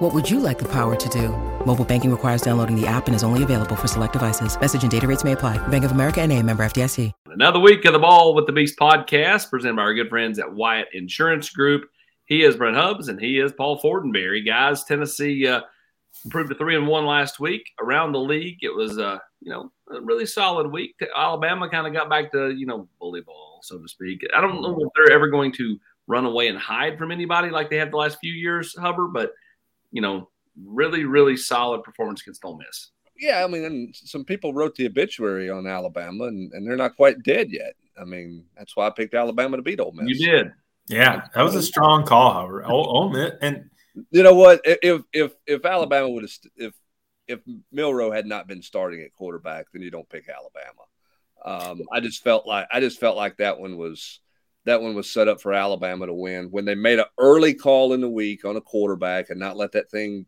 What would you like the power to do? Mobile banking requires downloading the app and is only available for select devices. Message and data rates may apply. Bank of America and a member FDIC. Another week of the Ball with the Beast podcast presented by our good friends at Wyatt Insurance Group. He is Brent Hubbs and he is Paul Fortenberry. Guys, Tennessee uh, improved to three and one last week around the league. It was, uh, you know, a really solid week. Alabama kind of got back to, you know, bully ball, so to speak. I don't know if they're ever going to run away and hide from anybody like they have the last few years, Hubbard, but, you know, really, really solid performance against Ole Miss. Yeah, I mean, and some people wrote the obituary on Alabama, and, and they're not quite dead yet. I mean, that's why I picked Alabama to beat Ole Miss. You did. Yeah, that was a strong call, however. Ole, Ole Miss, and you know what? If if if Alabama would have if if Milroe had not been starting at quarterback, then you don't pick Alabama. Um, I just felt like I just felt like that one was that one was set up for Alabama to win when they made an early call in the week on a quarterback and not let that thing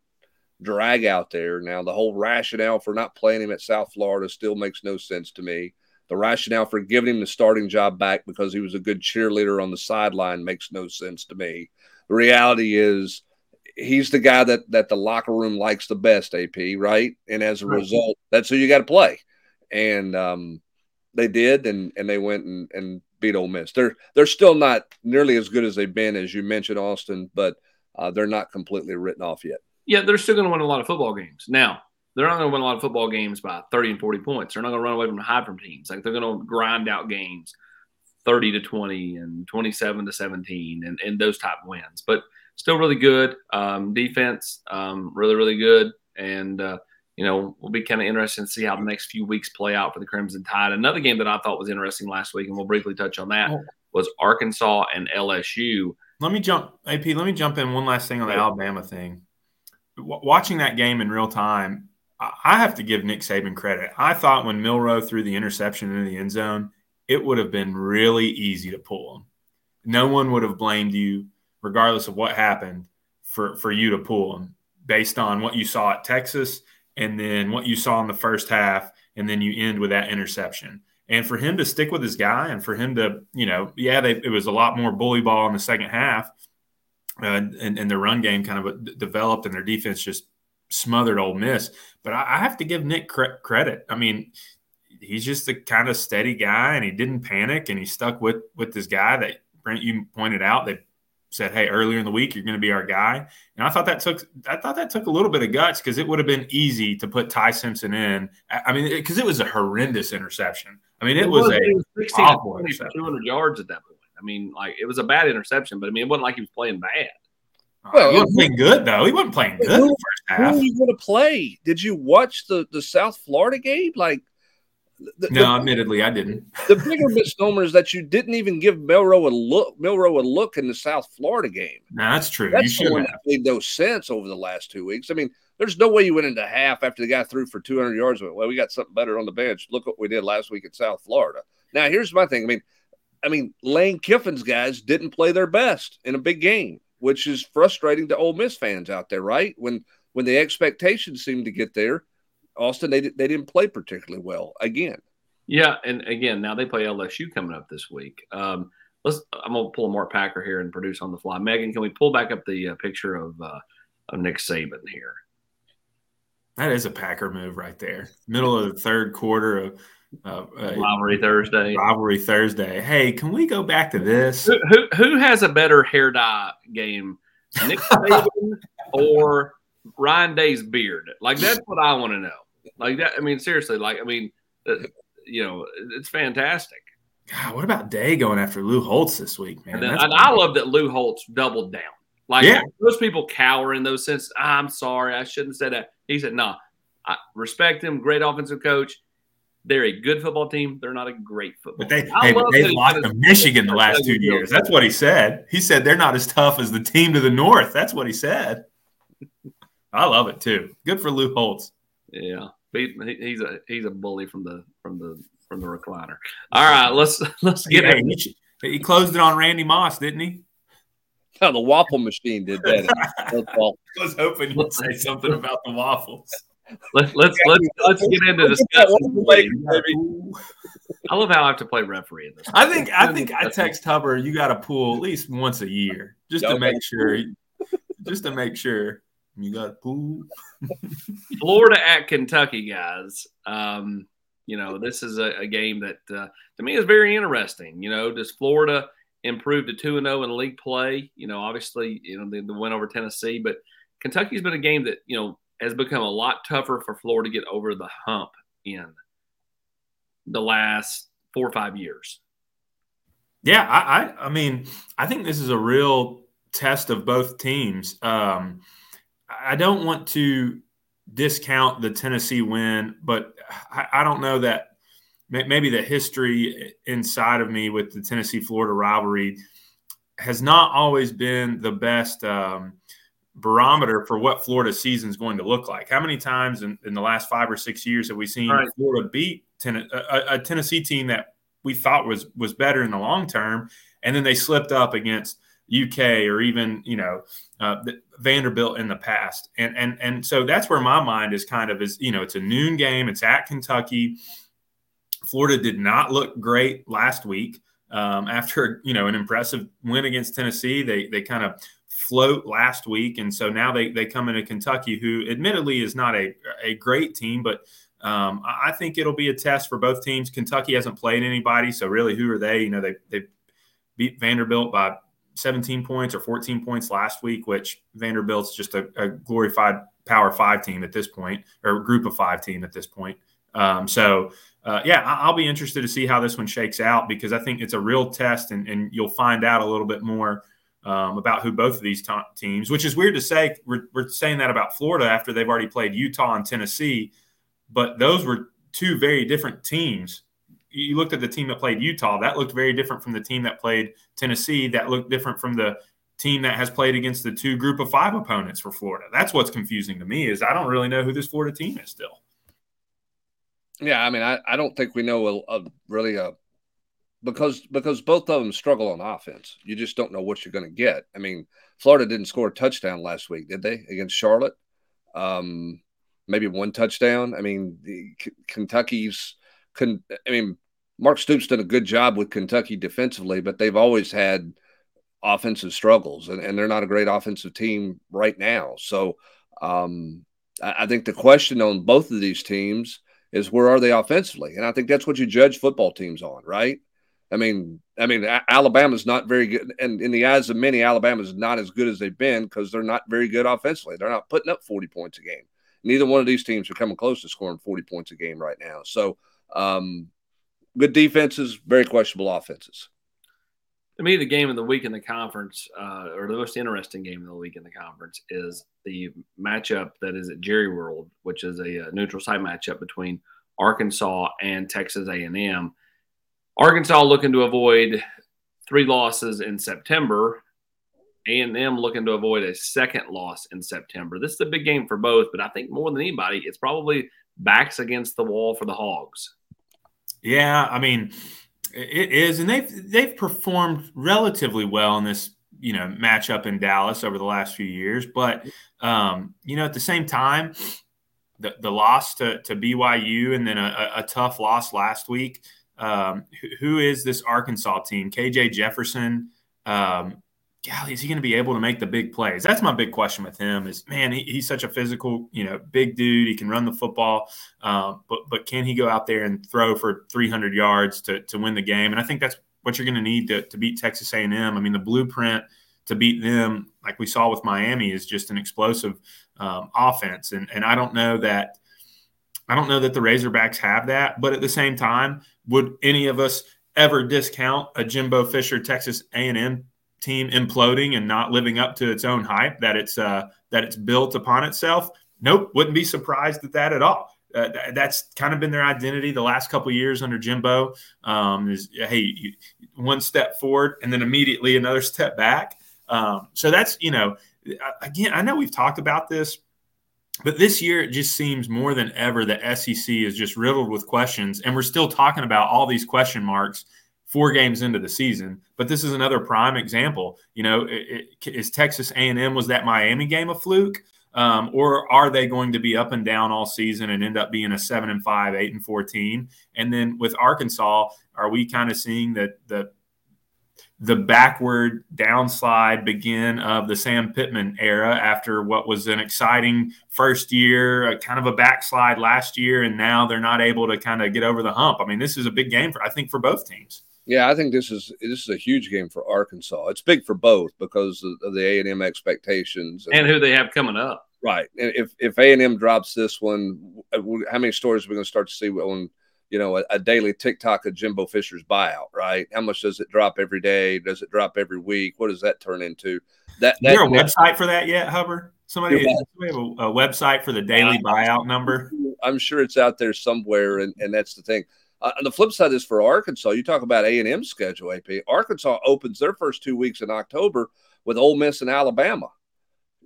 drag out there. Now, the whole rationale for not playing him at South Florida still makes no sense to me. The rationale for giving him the starting job back because he was a good cheerleader on the sideline makes no sense to me. The reality is he's the guy that that the locker room likes the best, AP, right? And as a result, that's who you got to play. And um, they did, and and they went and, and beat Ole Miss. They're they're still not nearly as good as they've been, as you mentioned, Austin, but uh, they're not completely written off yet yeah, they're still going to win a lot of football games. Now, they're not going to win a lot of football games by 30 and 40 points. They're not going to run away from hide from teams. Like they're going to grind out games 30 to 20 and 27 to 17 and, and those type of wins. But still really good. Um, defense, um, really, really good. And, uh, you know, we'll be kind of interesting to see how the next few weeks play out for the Crimson Tide. Another game that I thought was interesting last week, and we'll briefly touch on that, oh. was Arkansas and LSU. Let me jump, AP. Let me jump in one last thing on the Alabama thing watching that game in real time, I have to give Nick Saban credit. I thought when Milroe threw the interception into the end zone, it would have been really easy to pull him. No one would have blamed you, regardless of what happened, for, for you to pull him based on what you saw at Texas and then what you saw in the first half, and then you end with that interception. And for him to stick with his guy and for him to, you know, yeah, they, it was a lot more bully ball in the second half – uh, and, and their run game kind of uh, developed and their defense just smothered Ole Miss. But I, I have to give Nick cre- credit. I mean, he's just a kind of steady guy, and he didn't panic, and he stuck with with this guy that Brent you pointed out. They said, "Hey, earlier in the week, you're going to be our guy." And I thought that took I thought that took a little bit of guts because it would have been easy to put Ty Simpson in. I mean, because it, it, was a horrendous interception. I mean, it, it was, was, a it was 16 awful 200 yards at that point. I mean, like it was a bad interception, but I mean, it wasn't like he was playing bad. Uh, well, he wasn't playing good though. He wasn't playing good. Who, who are you going to play? Did you watch the the South Florida game? Like, the, no, the, admittedly, I didn't. The bigger misnomer is that you didn't even give Milroe a look. Milroe a look in the South Florida game. No, that's true. That's the one that made no sense over the last two weeks. I mean, there's no way you went into half after the guy threw for 200 yards. Went, well, we got something better on the bench. Look what we did last week at South Florida. Now, here's my thing. I mean, I mean, Lane Kiffin's guys didn't play their best in a big game, which is frustrating to Ole Miss fans out there, right? When when the expectations seem to get there, Austin they they didn't play particularly well again. Yeah, and again, now they play LSU coming up this week. Um, let's. I'm gonna pull a Mark Packer here and produce on the fly. Megan, can we pull back up the uh, picture of uh, of Nick Saban here? That is a Packer move right there. Middle of the third quarter of uh, uh, rivalry Thursday. Rivalry Thursday. Hey, can we go back to this? Who, who, who has a better hair dye game, Nick Saban or Ryan Day's beard? Like that's what I want to know. Like that. I mean, seriously. Like I mean, uh, you know, it's fantastic. God, what about Day going after Lou Holtz this week, man? And, then, and I love that Lou Holtz doubled down. Like yeah. those people cower in those sense. I'm sorry, I shouldn't say that. He said, "No, nah, I respect him. Great offensive coach. They're a good football team. They're not a great football. But they hey, they lost to Michigan the last two years. That's what he said. He said they're not as tough as the team to the north. That's what he said. I love it too. Good for Lou Holtz. Yeah, he, he's a he's a bully from the from the from the recliner. All right, let's let's get Yeah, it. he, he closed it on Randy Moss, didn't he? No, the waffle machine did that. That's all. I was hoping you'd say something about the waffles. Let's let's let's let's get into discussion. I love how I have to play referee in this. I think I think I text Hubbard. You got to pool at least once a year, just to make sure. Just to make sure you got pool. Florida at Kentucky, guys. Um, you know, this is a, a game that uh, to me is very interesting. You know, does Florida improve to two and zero in league play? You know, obviously, you know the, the win over Tennessee, but Kentucky's been a game that you know has become a lot tougher for Florida to get over the hump in the last four or five years. Yeah, I, I I mean, I think this is a real test of both teams. Um, I don't want to discount the Tennessee win, but I, I don't know that may- maybe the history inside of me with the Tennessee Florida rivalry has not always been the best um, barometer for what Florida season is going to look like. How many times in, in the last five or six years have we seen Right. Florida beat ten- a, a Tennessee team that we thought was was better in the long term, and then they slipped up against UK or even you know uh, the- Vanderbilt in the past, and and and so that's where my mind is kind of is you know it's a noon game, it's at Kentucky. Florida did not look great last week um, after you know an impressive win against Tennessee. They they kind of float last week, and so now they they come into Kentucky, who admittedly is not a a great team, but um, I think it'll be a test for both teams. Kentucky hasn't played anybody, so really, who are they? You know, they they beat Vanderbilt by 17 points or 14 points last week, which Vanderbilt's just a, a glorified Power Five team at this point, or Group of Five team at this point. Um, so, uh, yeah, I'll be interested to see how this one shakes out because I think it's a real test, and, and you'll find out a little bit more um, about who both of these t- teams. Which is weird to say. We're, we're saying that about Florida after they've already played Utah and Tennessee, but those were two very different teams. You looked at the team that played Utah; that looked very different from the team that played Tennessee. That looked different from the team that has played against the two Group of Five opponents for Florida. That's what's confusing to me is I don't really know who this Florida team is still. Yeah, I mean, I, I don't think we know a, a really a because because both of them struggle on offense. You just don't know what you're going to get. I mean, Florida didn't score a touchdown last week, did they, against Charlotte? Um, maybe one touchdown. I mean, the, K- Kentucky's. Con, I mean, Mark Stoops did a good job with Kentucky defensively, but they've always had offensive struggles, and, and they're not a great offensive team right now. So, um, I, I think the question on both of these teams is where are they offensively? And I think that's what you judge football teams on, right? I mean, I mean, Alabama's not very good, and in the eyes of many, Alabama's not as good as they've been because they're not very good offensively. They're not putting up forty points a game. Neither one of these teams are coming close to scoring forty points a game right now. So, um, good defenses, very questionable offenses. To me, the game of the week in the conference, uh, or the most interesting game of the week in the conference, is the matchup that is at Jerry World, which is a, uh neutral site matchup between Arkansas and Texas A&M. Arkansas looking to avoid three losses in September. A&M looking to avoid a second loss in September. This is a big game for both, but I think more than anybody, it's probably backs against the wall for the Hogs. Yeah, I mean, it is, and they've they've performed relatively well in this you know matchup in Dallas over the last few years. But um, you know, at the same time, the the loss to to BYU and then a, a tough loss last week. Um, who, who is this Arkansas team? KJ Jefferson. Um, golly, is he going to be able to make the big plays? That's my big question with him. Is man, he, he's such a physical, you know, big dude. He can run the football, uh, but but can he go out there and throw for 300 yards to to win the game? And I think that's what you're going to need to to beat Texas A&M. I mean, the blueprint to beat them, like we saw with Miami, is just an explosive um, offense. And and I don't know that. I don't know that the Razorbacks have that, but at the same time, would any of us ever discount a Jimbo Fisher Texas A&M team imploding and not living up to its own hype that it's uh, that it's built upon itself? Nope, wouldn't be surprised at that at all. Uh, th- that's kind of been their identity the last couple years under Jimbo. Um, is hey, you, one step forward and then immediately another step back. Um, so that's you know, again, I know we've talked about this but this year it just seems more than ever the SEC is just riddled with questions, and we're still talking about all these question marks four games into the season. But this is another prime example. You know, it, it, is Texas A&M was that Miami game a fluke? Um, or are they going to be up and down all season and end up being a seven and five, eight and fourteen? And then with Arkansas, are we kind of seeing that the the backward downslide begin of the Sam Pittman era after what was an exciting first year, kind of a backslide last year, and now they're not able to kind of get over the hump. I mean, this is a big game for I think for both teams. Yeah, I think this is this is a huge game for Arkansas. It's big for both because of the A and M expectations and, and, who they have coming up. Right, and if if A and M drops this one, uh, how many stories are we going to start to see on you know a, a, daily TikTok of Jimbo Fisher's buyout? Right, how much does it drop every day? Does it drop every week? What does that turn into? That, that is there a website for that yet, Hubbard? Somebody, somebody have a, a, website for the daily buyout number? I'm sure it's out there somewhere, and, and that's the thing. Uh, the flip side is for Arkansas. You talk about A and M schedule. AP Arkansas opens their first two weeks in October with Ole Miss and Alabama.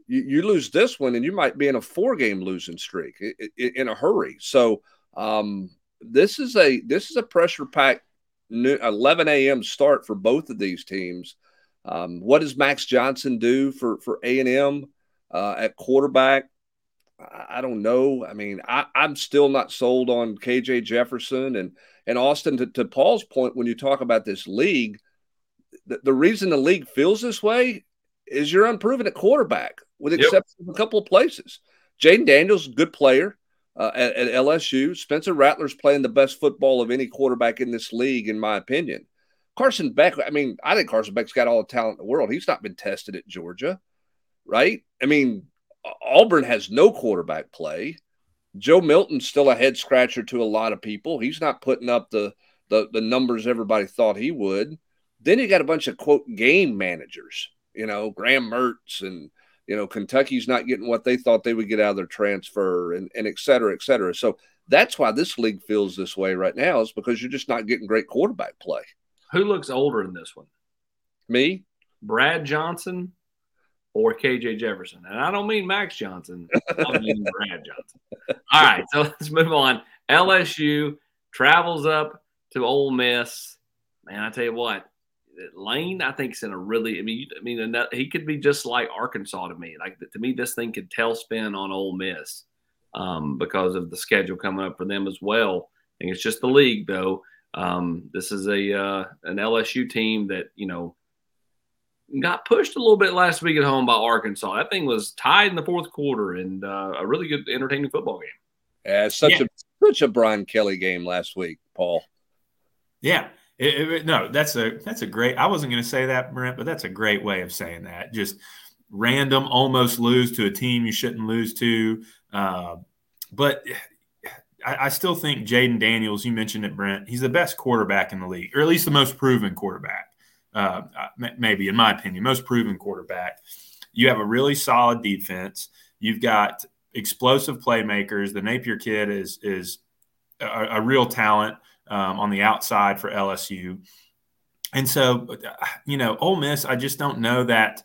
You, you lose this one, and you might be in a four-game losing streak in a hurry. So um, this is a this is a pressure-packed 11 a.m. start for both of these teams. Um, what does Max Johnson do for for A and M uh, at quarterback? I don't know. I mean, I, am still not sold on KJ Jefferson and and Austin. To, to Paul's point, when you talk about this league, the, the, reason the league feels this way is you're unproven at quarterback, with exception yep. of a couple of places. Jayden Daniels, good player uh, at, at, LSU. Spencer Rattler's playing the best football of any quarterback in this league, in my opinion. Carson Beck, I mean, I think Carson Beck's got all the talent in the world. He's not been tested at Georgia, right? I mean, Auburn has no quarterback play. Joe Milton's still a head scratcher to a lot of people. He's not putting up the, the, the numbers everybody thought he would. Then you got a bunch of quote game managers, you know, Graham Mertz and you know, Kentucky's not getting what they thought they would get out of their transfer and, and et cetera, et cetera. So that's why this league feels this way right now, is because you're just not getting great quarterback play. Who looks older in this one? Me? Brad Johnson or KJ Jefferson. And I don't mean Max Johnson, I mean Brad Johnson. All right, so let's move on. LSU travels up to Ole Miss. Man, I tell you what, Lane, I think, is in a really. I mean, I mean, he could be just like Arkansas to me. Like to me, this thing could tailspin on Ole Miss um, because of the schedule coming up for them as well. Think it's just the league, though. Um, this is a uh, an LSU team that you know got pushed a little bit last week at home by Arkansas. That thing was tied in the fourth quarter and uh, a really good, entertaining football game. Yeah, such yeah. a such a Brian Kelly game last week, Paul. Yeah. It, it, no, that's a that's a great. I wasn't going to say that, Brent, but that's a great way of saying that. Just random, almost lose to a team you shouldn't lose to. Uh, but I, I, still think Jayden Daniels. You mentioned it, Brent. He's the best quarterback in the league, or at least the most proven quarterback uh, maybe in my opinion, most proven quarterback. You have a really solid defense. You've got explosive playmakers. The Nabers kid is is a, a real talent um, on the outside for LSU. And so, you know, Ole Miss, I just don't know that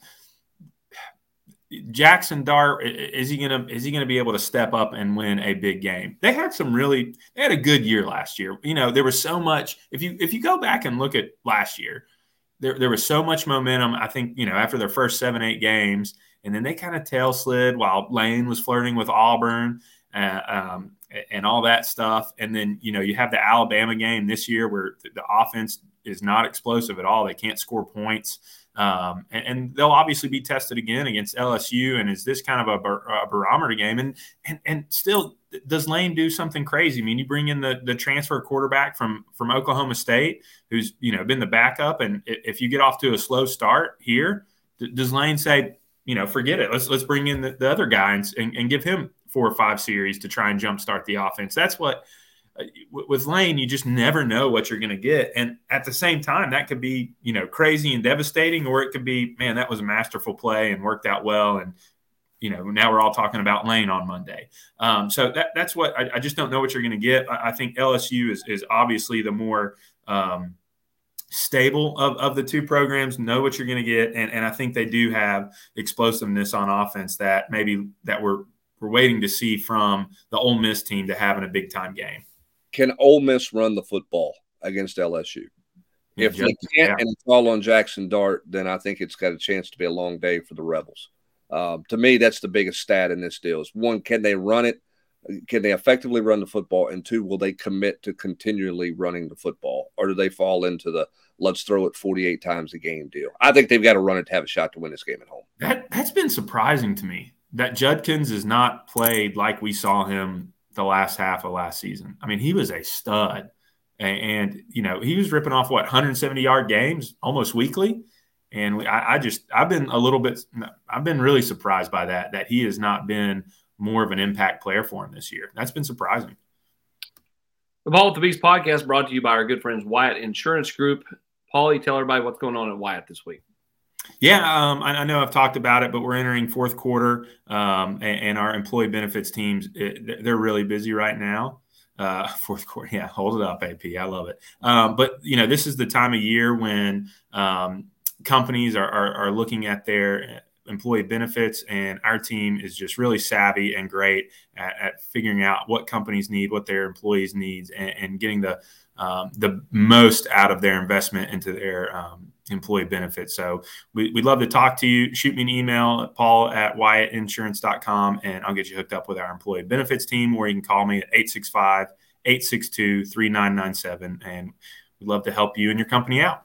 Jackson Dart is he gonna is he gonna be able to step up and win a big game? They had some really they had a good year last year. You know, there was so much. If you if you go back and look at last year, there, there was so much momentum. I think, you know, after their first seven, eight games, and then they kind of tail slid while Lane was flirting with Auburn uh, um, and all that stuff. And then, you know, you have the Alabama game this year where the, the offense is not explosive at all. They can't score points. Um, and, and, they'll obviously be tested again against LSU. And is this kind of a, bar, a, barometer game? And, and and still, does Lane do something crazy? I mean, you bring in the the transfer quarterback from from Oklahoma State, who's you know been the backup, and if you get off to a slow start here, does Lane say, you know, forget it, let's let's bring in the, the other guy and, and, and give him four or five series to try and jumpstart the offense? That's what with Lane, you just never know what you're going to get. And at the same time, that could be, you know, crazy and devastating, or it could be, man, that was a masterful play and worked out well. And, you know, now we're all talking about Lane on Monday. Um, so that, that's what I, I, just don't know what you're going to get. I, I, think LSU is, is obviously the more um, stable of, of the two programs, know what you're going to get. And, and I think they do have explosiveness on offense that maybe that we're we're waiting to see from the Ole Miss team to having a big time game. Can Ole Miss run the football against LSU? If they can't and it's all on Jackson Dart, then I think it's got a chance to be a long day for the Rebels. Um, to me, that's the biggest stat in this deal. Is one, can they run it? Can they effectively run the football? And two, will they commit to continually running the football, or do they fall into the let's throw it 48 times a game deal? I think they've got to run it to have a shot to win this game at home. That that's been surprising to me that Judkins has not played like we saw him the last half of last season. I mean, he was a stud. And, you know he was ripping off what 170 yard games almost weekly? And I, I, just i've been a little bit i've been really surprised by that that he has not been more of an impact player for him this year. That's been surprising. The ball with the beast podcast brought to you by our good friends wyatt insurance group. Paulie tell everybody what's going on at wyatt this week yeah, um, I, I, know I've talked about it, but we're entering fourth quarter, um, and, and, our employee benefits teams it, they're really busy right now uh, fourth quarter. Yeah, hold it up, AP. I love it. Um, but you know, this is the time of year when um, companies are, are, are looking at their employee benefits, and our team is just really savvy and great at, at figuring out what companies need, what their employees needs, and, and getting the um, the most out of their investment into their um, employee benefits. So we, would love to talk to you. Shoot me an email, paul at wyattinsurance.com, and I'll get you hooked up with our employee benefits team, or you can call me at 865 862 3997. And we'd love to help you and your company out.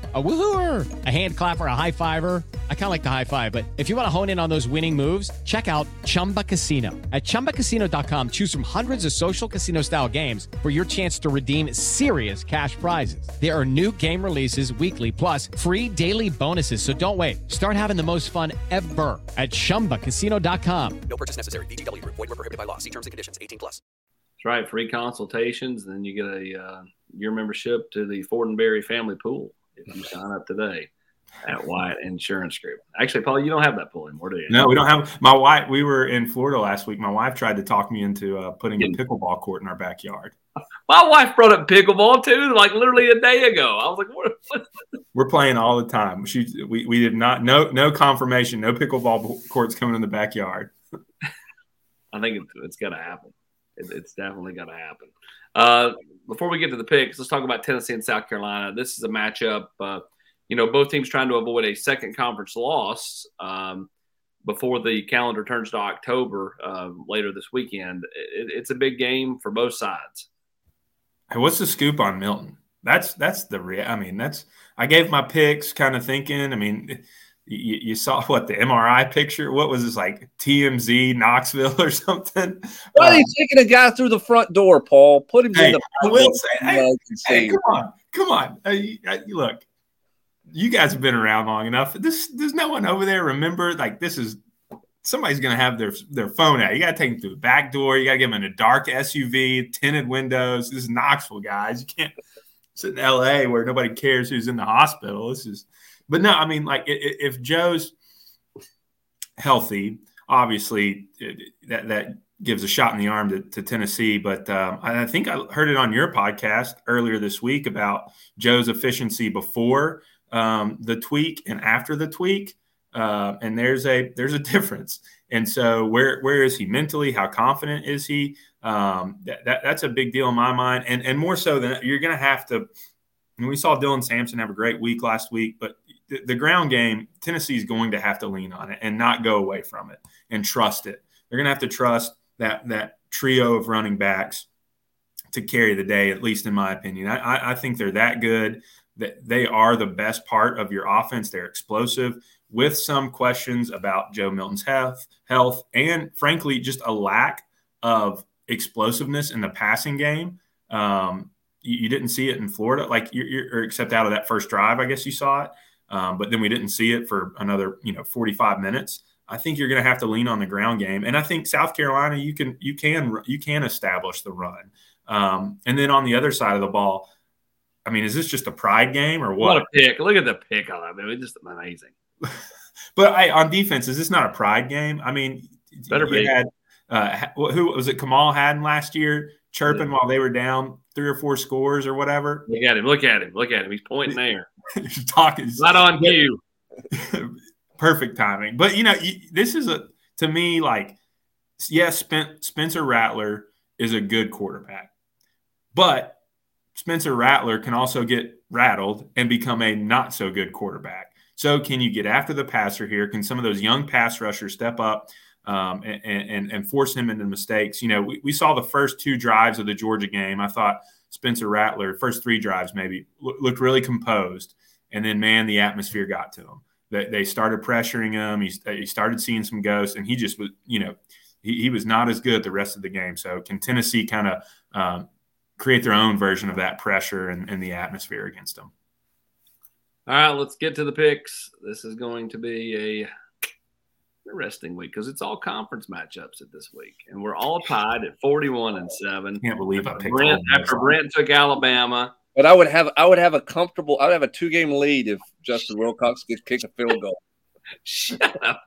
A woohooer, a hand clapper, a high fiver. I kind of like the high five, but if you want to hone in on those winning moves, check out Chumba Casino. At ChumbaCasino.com, choose from hundreds of social casino style games for your chance to redeem serious cash prizes. There are new game releases weekly, plus free daily bonuses. So don't wait. Start having the most fun ever at ChumbaCasino.com. No purchase necessary. VGW. Void were prohibited by law. See terms and conditions. 18 plus. That's right. Free consultations. Then you get a uh, year membership to the Fortenberry family pool if you sign up today at Wyatt Insurance Group. Actually, Paul, you don't have that pool anymore, do you? No, we don't have. My wife. We were in Florida last week. My wife tried to talk me into uh, putting a pickleball court in our backyard. My wife brought up pickleball too, like literally a day ago. I was like, what? We're playing all the time. She, we, we did not no no confirmation, no pickleball courts coming in the backyard. I think it's, it's got to happen. It, it's definitely going to happen. Uh, before we get to the picks, let's talk about Tennessee and South Carolina. This is a matchup. Uh, you know, both teams trying to avoid a second conference loss um, before the calendar turns to October uh, later this weekend. It, it's a big game for both sides. Hey, what's the scoop on Milton? That's that's the real. I mean, that's I gave my picks, kind of thinking. I mean you, you, saw what the MRI picture? What was this like TMZ Knoxville or something? Why are you uh, taking a guy through the front door, Paul? Put him hey, in the. I will say, hey, hey, come on, come on. Hey, look, you guys have been around long enough. This there's no one over there. Remember, like this is somebody's going to have their their phone out. You got to take them through the back door. You got to get them in a dark SUV, tinted windows. This is Knoxville, guys. You can't sit in L.A. where nobody cares who's in the hospital. This is but no, I mean, like if Joe's healthy, obviously that that gives a shot in the arm to, to Tennessee. But um, I think I heard it on your podcast earlier this week about Joe's efficiency before um, the tweak and after the tweak. Uh, and there's a there's a difference. And so where where is he mentally? How confident is he? Um, that, that, that's a big deal in my mind. And and more so than you're going to have to. And we saw Dylan Sampson have a great week last week, but the, the ground game, Tennessee is going to have to lean on it and not go away from it and trust it. They're going to have to trust that that trio of running backs to carry the day, at least in my opinion. I, I think they're that good that they are the best part of your offense. They're explosive with some questions about Joe Milton's health, health, and frankly, just a lack of explosiveness in the passing game. Um, you, you didn't see it in Florida, like you're, you're, except out of that first drive, I guess you saw it. Um, but then we didn't see it for another, you know, 45 minutes. I think you're going to have to lean on the ground game, and I think South Carolina, you can you can you can establish the run. Um, and then on the other side of the ball, I mean, is this just a pride game or what? What a pick! Look at the pick on that. It's just amazing. but I, on defense, is this not a pride game? I mean, better be. Had, uh, who was it? Kamal Hadden last year chirping yeah. while they were down three or four scores or whatever. Look at him! Look at him! Look at him! He's pointing there. He's talking. Not on cue. Perfect timing. But you know, this is a to me like, yes, Spencer Rattler is a good quarterback, but Spencer Rattler can also get rattled and become a not so good quarterback. So, can you get after the passer here? Can some of those young pass rushers step up um, and, and, and, force him into mistakes? You know, we, we saw the first two drives of the Georgia game. I thought Spencer Rattler, first three drives maybe, looked really composed. And then, man, the atmosphere got to him. They, they started pressuring him. He, he started seeing some ghosts, and he just was, you know, he, he was not as good the rest of the game. So, can Tennessee kind of um, create their own version of that pressure and, and the atmosphere against them? All right, let's get to the picks. This is going to be a interesting week because it's all conference matchups at this week, and we're all tied at forty-one and seven. Can't believe I picked Brent after Brent took Alabama. But I would have I would have a comfortable I would have a two game lead if Justin Wilcox gets kicked a field goal. Shut up!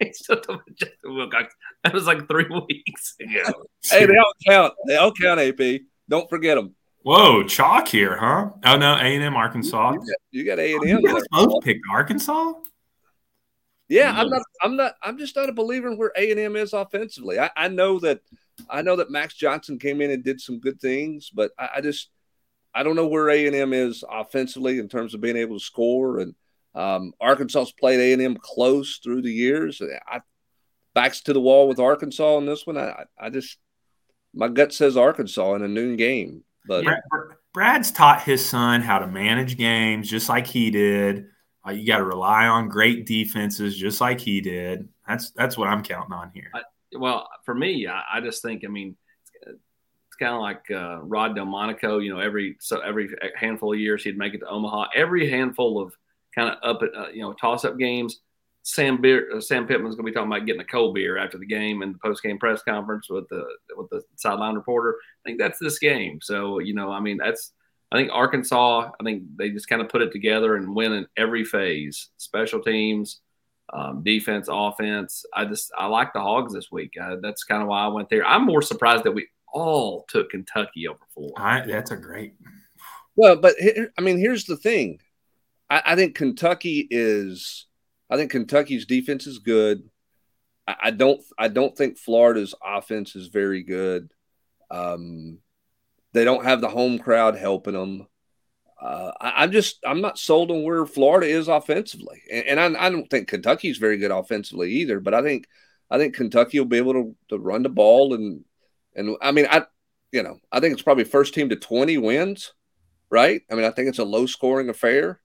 Justin Wilcox. That was like three weeks ago. hey, they all count. They all count. AP. Don't forget them. Whoa, chalk here, huh? Oh no, A and M, Arkansas. You got A and M. Both picked Arkansas. Yeah, I'm not. I'm not. I'm just not a believer in where A and M is offensively. I, I, know that. I know that Max Johnson came in and did some good things, but I, I just I don't know where A and M is offensively in terms of being able to score. And um, Arkansas's played A and M close through the years. I backs to the wall with Arkansas in this one. I I just my gut says Arkansas in a noon game. But Brad, Brad's taught his son how to manage games just like he did. Uh, you got to rely on great defenses just like he did. That's that's what I'm counting on here. I, well, for me, I, I, just think I mean it's kind of like uh, Rod Delmonico. You know, every so every handful of years he'd make it to Omaha. Every handful of kind of up at uh, you know toss up games Sam Beer, uh, Sam Pittman's going to be talking about getting a cold beer after the game and the post game press conference with the with the sideline reporter. I think that's this game. So you know, I mean, that's I think Arkansas. I think they just kind of put it together and win in every phase: special teams, um, defense, offense. I just I like the Hogs this week. Uh, that's kind of why I went there. I'm more surprised that we all took Kentucky over Florida. that's a great. Well, but I mean, here's the thing. I, I think Kentucky is I think Kentucky's defense is good. I, I don't I don't think Florida's offense is very good. Um, they don't have the home crowd helping them. Uh, I, am just I'm not sold on where Florida is offensively, and, and I, I, don't think Kentucky's very good offensively either. But I think I think Kentucky will be able to, to run the ball and and I mean I you know I think it's probably first team to 20 wins, right? I mean I think it's a low scoring affair.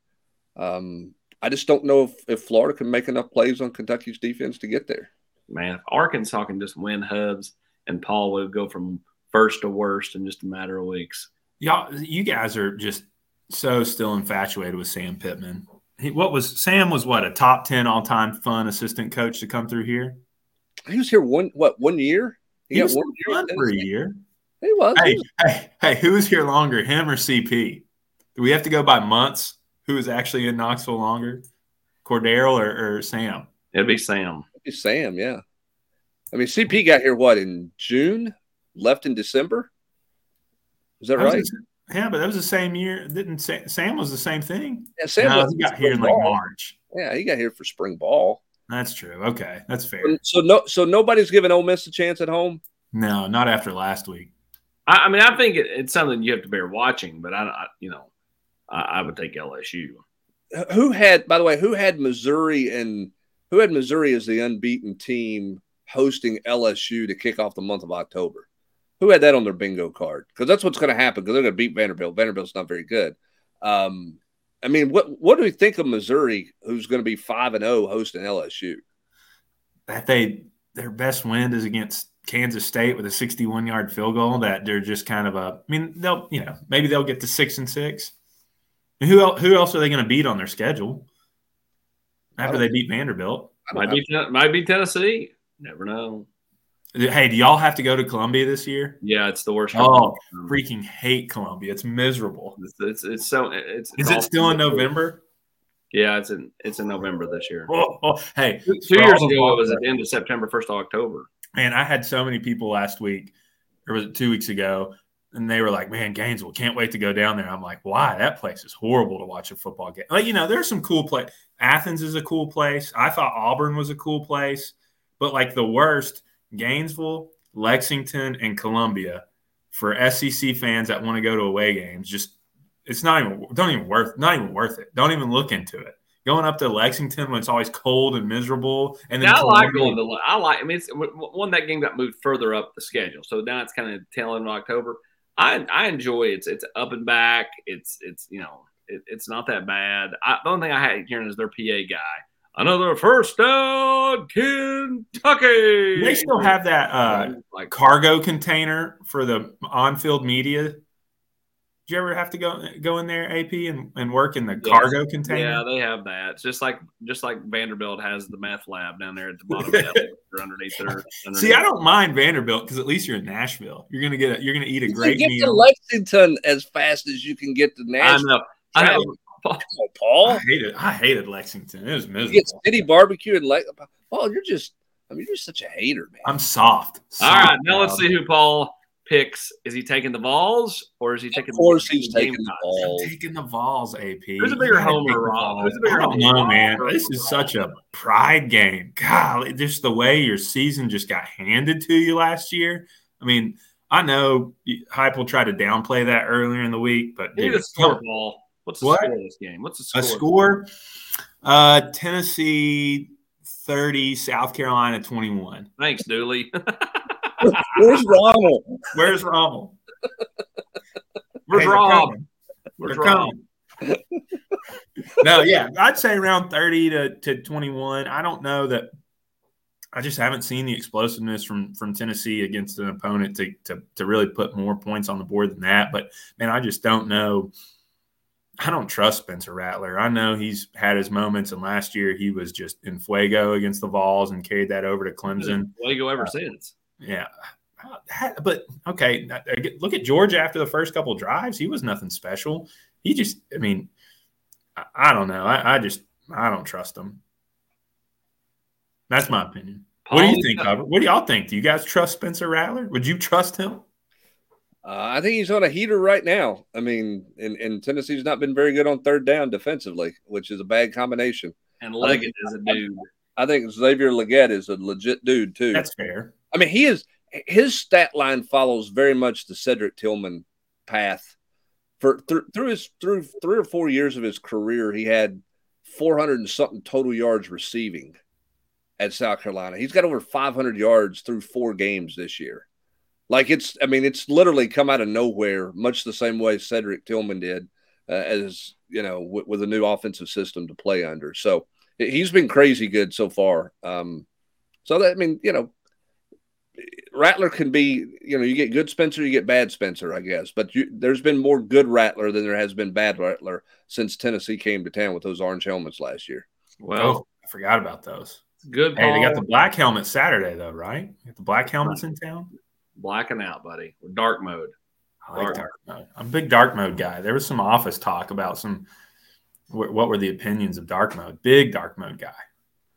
Um, I just don't know if, if Florida can make enough plays on Kentucky's defense to get there. Man, if Arkansas can just win hubs and Paul will go from first to worst in just a matter of weeks. Y'all, you guys are just so still infatuated with Sam Pittman. He, what was Sam was what a top ten all time fun assistant coach to come through here. He was here one what one year. He, he was one year fun for a year. He was. Hey, hey, hey, who was here longer, him or CP? Do we have to go by months? who is actually in Knoxville longer, Cordarrelle or, or Sam? It'd be Sam. It'd be Sam, yeah. I mean, CP got here what in June, left in December. Is that, that right? yeah, but that was the same year. Didn't Sam was the same thing? Yeah, Sam no, he got here in like March. Yeah, he got here for spring ball. That's true. Okay, that's fair. So no, so nobody's giving Ole Miss a chance at home. No, not after last week. I, I mean, I think it, it's something you have to bear watching, but I, I you know, I, I would take LSU. Who had, by the way, who had Missouri and who had Missouri as the unbeaten team hosting LSU to kick off the month of October? Who had that on their bingo card? Because that's what's going to happen. Because they're going to beat Vanderbilt. Vanderbilt's not very good. Um, I mean, what what do we think of Missouri, who's going to be five and zero oh hosting LSU? That they their best win is against Kansas State with a 61 yard field goal that they're just kind of a. I mean, they'll you know maybe they'll get to six and six. And who else, who else are they going to beat on their schedule after they beat Vanderbilt? Might be might be Tennessee. Never know. Hey, do y'all have to go to Columbia this year? Yeah, it's the worst. Oh, freaking hate Columbia. It's miserable. It's it's, it's so it's. Is it still in November? Yeah, it's in it's in November this year. Oh, oh, hey, two, two years ago it was at the end of September, first of October. Man, I had so many people last week, or was it two weeks ago, and they were like, "Man, Gainesville, can't wait to go down there." I'm like, "Why? That place is horrible to watch a football game." Like, you know, there's some cool place. Athens is a cool place. I thought Auburn was a cool place, but like the worst, Gainesville, Lexington, and Columbia for SEC fans that want to go to away games. Just it's not even don't even worth not even worth it. Don't even look into it. Going up to Lexington when it's always cold and miserable, and then I like going to. I like. I mean, it's, one that game got moved further up the schedule, so now it's kind of tail end of October. I I enjoy it. It's it's up and back. It's it's you know it, it's not that bad. I, the only thing I had hearing is their PA guy. Another first down, Kentucky. They still have that uh, like cargo container for the on-field media Do you ever have to go go in there, AP, and, and work in the yes. cargo container? Yeah, they have that. It's just like just like Vanderbilt has the meth lab down there at the bottom or underneath there. Underneath. See, I don't mind Vanderbilt because at least you're in Nashville. You're gonna get a, you're gonna eat a you great get meal. to Lexington as fast as you can get to Nashville. I know. I know. Oh, Paul, I hated I hated Lexington. It was miserable. You get city barbecue and like Paul, you're just I mean, you're such a hater, man. I'm soft. soft All right, now let's see who Paul picks. Is he taking the balls or is he taking? Of course, the, he's taking the Vols. taking the Vols. AP. Who's a bigger homer, Rob? Who's a bigger I don't know, man. This is such a pride game. God, just the way your season just got handed to you last year. I mean, I know Heupel will try to downplay that earlier in the week, but dude, the score ball. What's the what? score of this game? What's the score? A score? Uh, Tennessee 30, South Carolina 21. Thanks, Dooley. Where's Rommel? Where's Rommel? Where's hey, Rob? Where's Rob? no, yeah, I'd say around 30 to, to 21. I don't know that I just haven't seen the explosiveness from from Tennessee against an opponent to, to to really put more points on the board than that. But man, I just don't know. I don't trust Spencer Rattler. I know he's had his moments, and last year he was just in fuego against the Vols and carried that over to Clemson. Fuego ever uh, since. Yeah. But okay, look at George after the first couple drives. He was nothing special. He just, I mean, I, don't know. I, I, just, I don't trust him. That's my opinion. Paul, what do you think, Robert? What do y'all think? Do you guys trust Spencer Rattler? Would you trust him? Uh, I think he's on a heater right now. I mean, and, and Tennessee's not been very good on third down defensively, which is a bad combination. And Legette is a dude. I think Xavier Legette is a legit dude too. That's fair. I mean, he is his stat line follows very much the Cedric Tillman path. For th- through his through three or four years of his career, he had 400 and something total yards receiving at South Carolina. He's got over 500 yards through four games this year. Like it's, I mean, it's literally come out of nowhere, much the same way Cedric Tillman did, uh, as you know, w- with a new offensive system to play under. So he's been crazy good so far. Um, so that I mean, you know, Rattler can be, you know, you get good Spencer, you get bad Spencer, I guess. But you, there's been more good Rattler than there has been bad Rattler since Tennessee came to town with those orange helmets last year. Well, oh, I forgot about those. Good. Hey, they got the black helmet Saturday though, right? Got the black helmets in town. Blacking out, buddy. dark mode. I like dark, dark mode. I'm a big dark mode guy. There was some office talk about some. What were the opinions of dark mode? Big dark mode guy.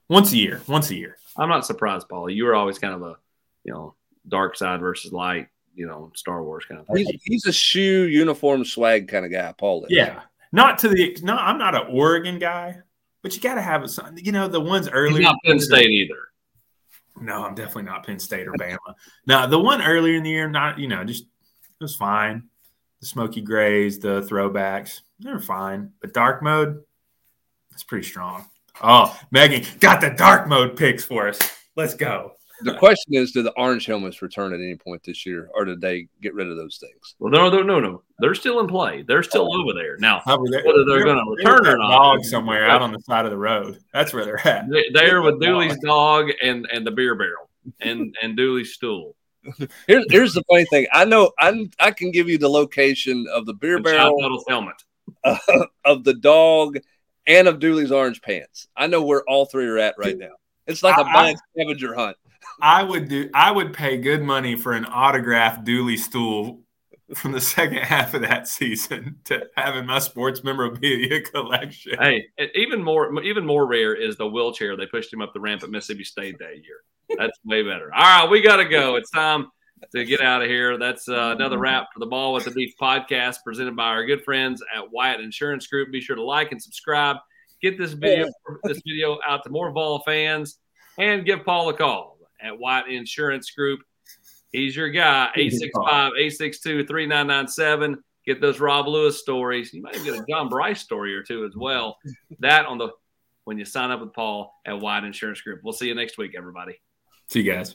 Once a year. Once a year. I'm not surprised, Paul. You were always kind of a, you know, dark side versus light, you know, Star Wars kind of thing. He's, he's a shoe uniform swag kind of guy, Paul. Is. Yeah, not to the no. I'm not an Oregon guy, but you got to have some. You know, the ones earlier. He's not Penn State either. No, I'm definitely not Penn State or Bama. no, the one earlier in the year, not you know, just it was fine. The smoky grays, the throwbacks, they're fine. But dark mode, that's pretty strong. Oh, Megan got the dark mode picks for us. Let's go the question is, do the orange helmets return at any point this year, or did they get rid of those things? Well, no, no, no, no. They're still in play. They're still oh. over there now. Whether they're, going to return or not, dog somewhere out on the side of the road. That's where they're at. They, are with Dooley's dog and and the beer barrel and and Dooley's stool. Here's here's the funny thing. I know I I can give you the location of the beer And barrel, Shy Tuttle's helmet. uh, of the dog, and of Dooley's orange pants. I know where all three are at right now. It's like a I- I- blind scavenger hunt. I would do. I would pay good money for an autographed Dooley stool from the second half of that season to have in my sports memorabilia collection. Hey, even more even more rare is the wheelchair they pushed him up the ramp at Mississippi State that year. That's way better. All right, we got to go. It's time to get out of here. That's uh, another wrap for the Ball with the Beast podcast presented by our good friends at Wyatt Insurance Group. Be sure to like and subscribe. Get this video this video out to more Vol fans, and give Paul a call at Wyatt Insurance Group. He's your guy, 865-862-3997. Get those Rob Lewis stories. You might even get a John Bryce story or two as well. That on the when you sign up with Paul at Wyatt Insurance Group. We'll see you next week, everybody. See you guys.